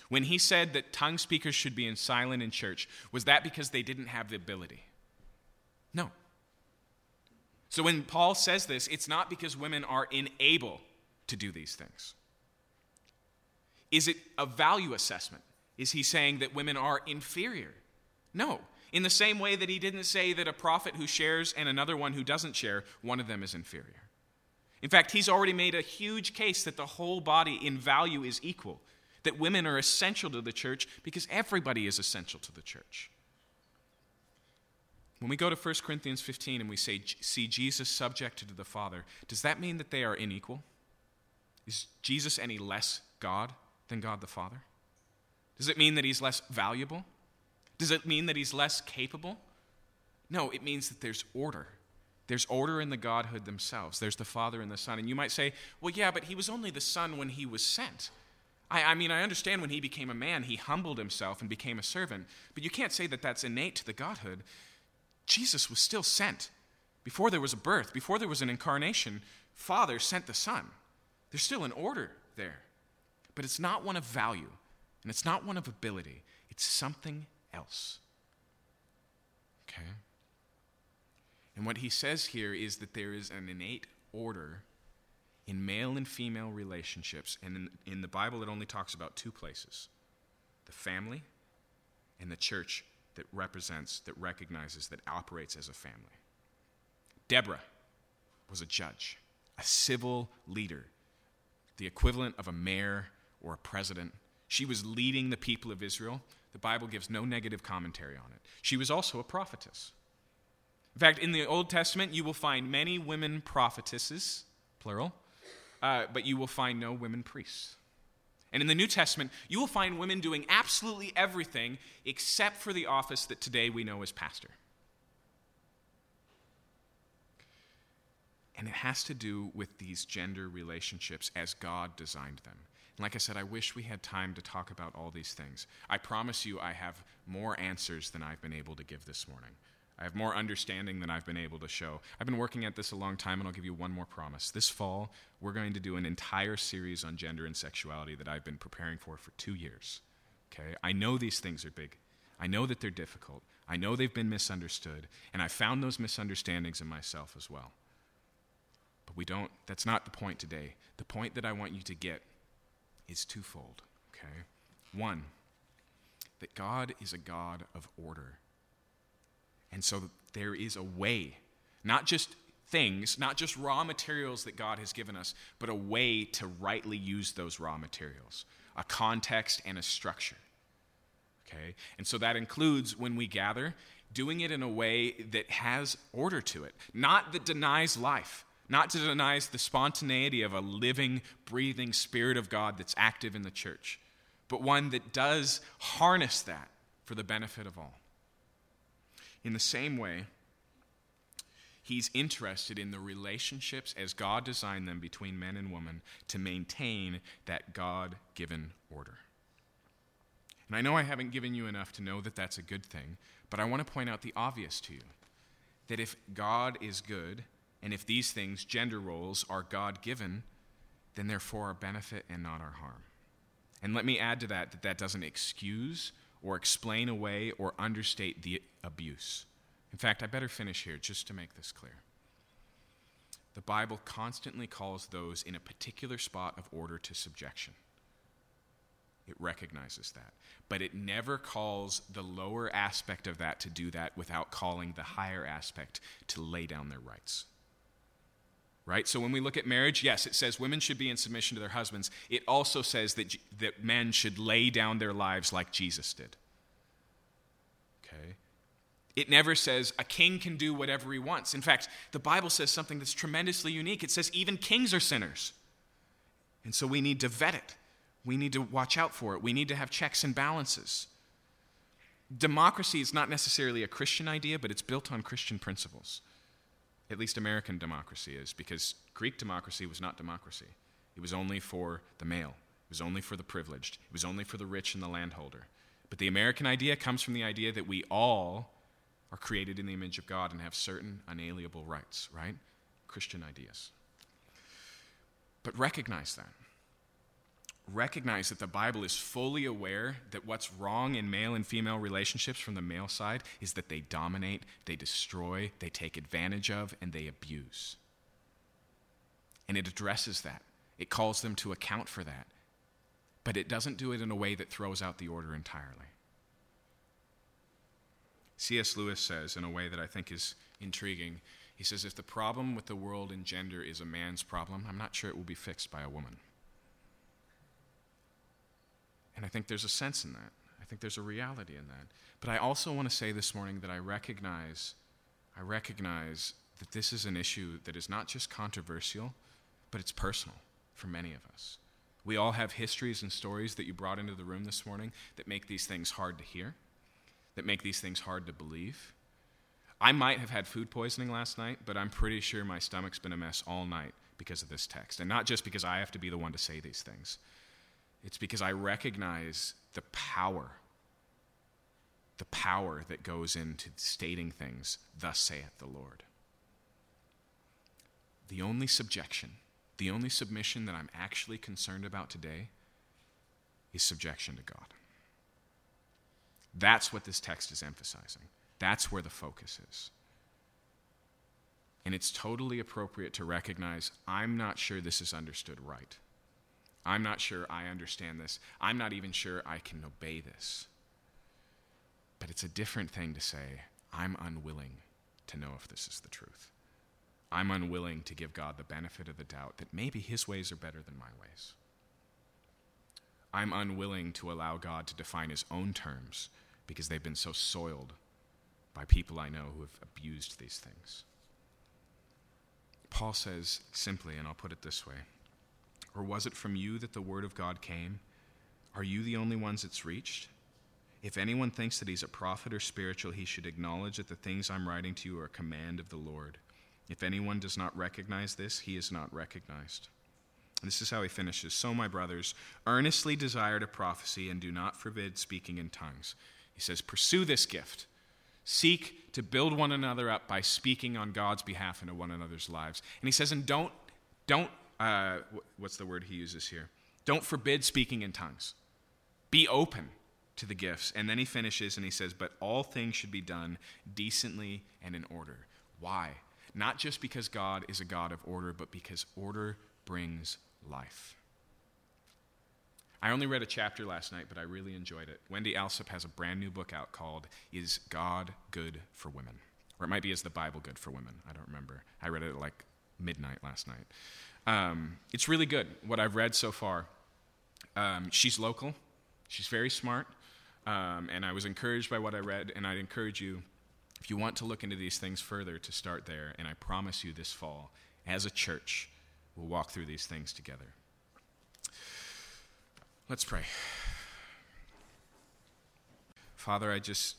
When he said that tongue speakers should be in silent in church, was that because they didn't have the ability? No. So when Paul says this, it's not because women are unable to do these things. Is it a value assessment? Is he saying that women are inferior? No. In the same way that he didn't say that a prophet who shares and another one who doesn't share, one of them is inferior. In fact, he's already made a huge case that the whole body in value is equal, that women are essential to the church because everybody is essential to the church. When we go to 1 Corinthians 15 and we say, see Jesus subjected to the Father, does that mean that they are unequal? Is Jesus any less God than God the Father? Does it mean that he's less valuable? Does it mean that he's less capable? No, it means that there's order. There's order in the Godhood themselves. There's the Father and the Son. And you might say, well, yeah, but he was only the Son when he was sent. I, I, mean, I understand when he became a man, he humbled himself and became a servant. But you can't say that that's innate to the Godhood. Jesus was still sent. Before there was a birth, before there was an incarnation, Father sent the Son. There's still an order there. But it's not one of value, and it's not one of ability. It's something else. Okay? And what he says here is that there is an innate order in male and female relationships. And in, in, the Bible, it only talks about two places the family and the church that represents, that recognizes, that operates as a family. Deborah was a judge, a civil leader, the equivalent of a mayor or a president. She was leading the people of Israel the Bible gives no negative commentary on it. She was also a prophetess. In fact, in the Old Testament, you will find many women prophetesses, plural, uh, but you will find no women priests. And in the New Testament, you will find women doing absolutely everything except for the office that today we know as pastor. And it has to do with these gender relationships as God designed them. And like I said, I wish we had time to talk about all these things. I promise you, I have more answers than I've been able to give this morning. I have more understanding than I've been able to show. I've been working at this a long time, and I'll give you one more promise. This fall, we're going to do an entire series on gender and sexuality that I've been preparing for for two years. Okay? I know these things are big. I know that they're difficult. I know they've been misunderstood, and I found those misunderstandings in myself as well. But we don't, that's not the point today. The point that I want you to get is twofold, okay? One, that God is a God of order. And so there is a way, not just things, not just raw materials that God has given us, but a way to rightly use those raw materials, a context and a structure. Okay? And so that includes when we gather, doing it in a way that has order to it, not that denies life, not to deny the spontaneity of a living, breathing Spirit of God that's active in the church, but one that does harness that for the benefit of all. In the same way, he's interested in the relationships as God designed them between men and women to maintain that God given order. And I know I haven't given you enough to know that that's a good thing, but I want to point out the obvious to you that if God is good, and if these things, gender roles, are God given, then they're for our benefit and not our harm. And let me add to that that that doesn't excuse or explain away or understate the abuse. In fact, I better finish here just to make this clear. The Bible constantly calls those in a particular spot of order to subjection. It recognizes that. But it never calls the lower aspect of that to do that without calling the higher aspect to lay down their rights right? So when we look at marriage, yes, it says women should be in submission to their husbands. It also says that, that men should lay down their lives like Jesus did. Okay? It never says a king can do whatever he wants. In fact, the Bible says something that's tremendously unique. It says even kings are sinners. And so we need to vet it. We need to watch out for it. We need to have checks and balances. Democracy is not necessarily a Christian idea, but it's built on Christian principles. At least American democracy is, because Greek democracy was not democracy. It was only for the male, it was only for the privileged, it was only for the rich and the landholder. But the American idea comes from the idea that we all are created in the image of God and have certain unalienable rights, right? Christian ideas. But recognize that. Recognize that the Bible is fully aware that what's wrong in male and female relationships from the male side is that they dominate, they destroy, they take advantage of, and they abuse. And it addresses that. It calls them to account for that. But it doesn't do it in a way that throws out the order entirely. C.S. Lewis says, in a way that I think is intriguing, he says, If the problem with the world in gender is a man's problem, I'm not sure it will be fixed by a woman. And I think there's a sense in that. I think there's a reality in that. But I also want to say this morning that I recognize, I recognize that this is an issue that is not just controversial, but it's personal for many of us. We all have histories and stories that you brought into the room this morning that make these things hard to hear, that make these things hard to believe. I might have had food poisoning last night, but I'm pretty sure my stomach's been a mess all night because of this text. And not just because I have to be the one to say these things, it's because I recognize the power, the power that goes into stating things, thus saith the Lord. The only subjection, the only submission that I'm actually concerned about today is subjection to God. That's what this text is emphasizing. That's where the focus is. And it's totally appropriate to recognize I'm not sure this is understood right. I'm not sure I understand this. I'm not even sure I can obey this. But it's a different thing to say, I'm unwilling to know if this is the truth. I'm unwilling to give God the benefit of the doubt that maybe his ways are better than my ways. I'm unwilling to allow God to define his own terms because they've been so soiled by people I know who have abused these things. Paul says simply, and I'll put it this way or was it from you that the word of God came? Are you the only ones it's reached? If anyone thinks that he's a prophet or spiritual, he should acknowledge that the things I'm writing to you are a command of the Lord. If anyone does not recognize this, he is not recognized. And this is how he finishes. So, my brothers, earnestly desire to prophecy and do not forbid speaking in tongues. He says, Pursue this gift. Seek to build one another up by speaking on God's behalf into one another's lives. And he says, and don't, don't uh, what's the word he uses here? Don't forbid speaking in tongues. Be open to the gifts. And then he finishes and he says, But all things should be done decently and in order. Why? Not just because God is a God of order, but because order brings life. I only read a chapter last night, but I really enjoyed it. Wendy Alsup has a brand new book out called Is God Good for Women? Or it might be Is the Bible Good for Women? I don't remember. I read it at like midnight last night. Um, it's really good, what I've read so far. Um, she's local, she's very smart, um, and I was encouraged by what I read, and I'd encourage you, if you want to look into these things further, to start there. And I promise you this fall, as a church, we'll walk through these things together. Let's pray. Father, I just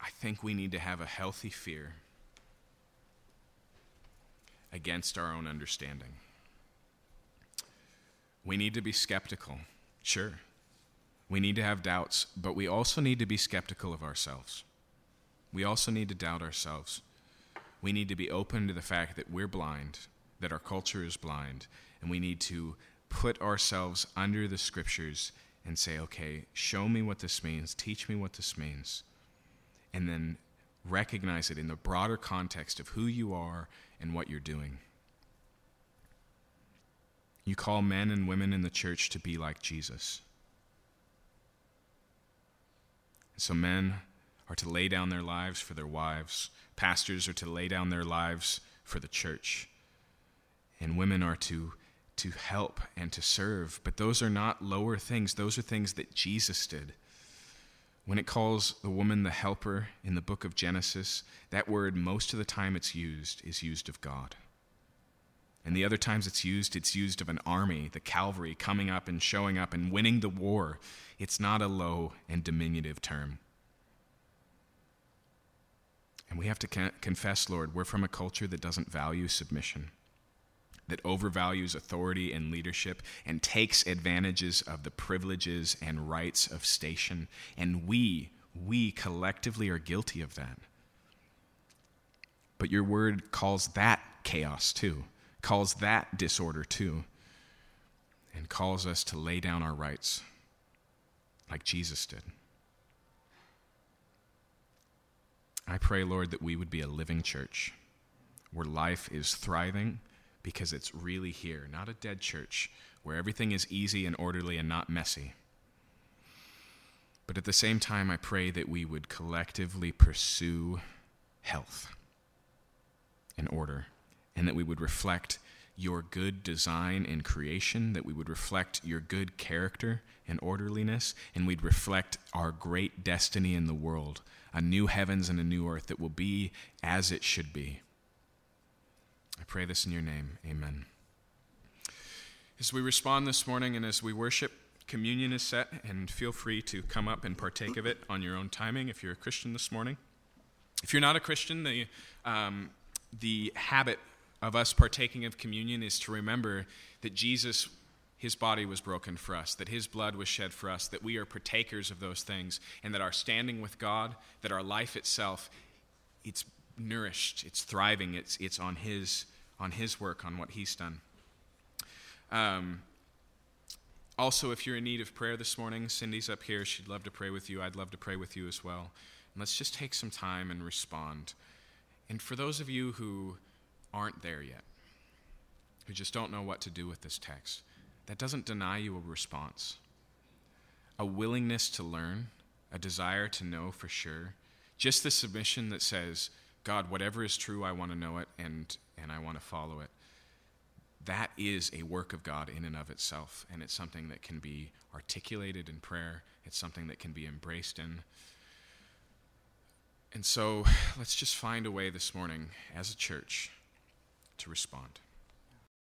I think we need to have a healthy fear against our own understanding. We need to be skeptical, sure. We need to have doubts, but we also need to be skeptical of ourselves. We also need to doubt ourselves. We need to be open to the fact that we're blind, that our culture is blind, and we need to put ourselves under the scriptures and say, okay, show me what this means, teach me what this means, and then recognize it in the broader context of who you are and what you're doing. You call men and women in the church to be like Jesus. So, men are to lay down their lives for their wives, pastors are to lay down their lives for the church, and women are to, to help and to serve. But those are not lower things, those are things that Jesus did. When it calls the woman the helper in the book of Genesis, that word, most of the time it's used, is used of God. And the other times it's used, it's used of an army, the cavalry, coming up and showing up and winning the war. It's not a low and diminutive term. And we have to confess, Lord, we're from a culture that doesn't value submission that overvalues authority and leadership and takes advantages of the privileges and rights of station. And we, we collectively are guilty of that. But your word calls that chaos too, calls that disorder too, and calls us to lay down our rights like Jesus did. I pray, Lord, that we would be a living church where life is thriving because it's really here, not a dead church where everything is easy and orderly and not messy. But at the same time, I pray that we would collectively pursue health and order, and that we would reflect your good design in creation, that we would reflect your good character and orderliness, and we'd reflect our great destiny in the world a new heavens and a new earth that will be as it should be. I pray this in your name. Amen. As we respond this morning and as we worship, communion is set, and feel free to come up and partake of it on your own timing if you're a Christian this morning. If you're not a Christian, the, um, the habit of us partaking of communion is to remember that Jesus, his body was broken for us, that his blood was shed for us, that we are partakers of those things, and that our standing with God, that our life itself, it's nourished, it's thriving, it's, it's on, his, on his work, on what he's done. Um, also, if you're in need of prayer this morning, Cindy's up here. She'd love to pray with you. I'd love to pray with you as well. And let's just take some time and respond. And for those of you who aren't there yet, who just don't know what to do with this text, that doesn't deny you a response. A willingness to learn, a desire to know for sure, just the submission that says, God, whatever is true, I want to know it and, and I want to follow it. That is a work of God in and of itself, and it's something that can be articulated in prayer. It's something that can be embraced in. And so let's just find a way this morning as a church to respond.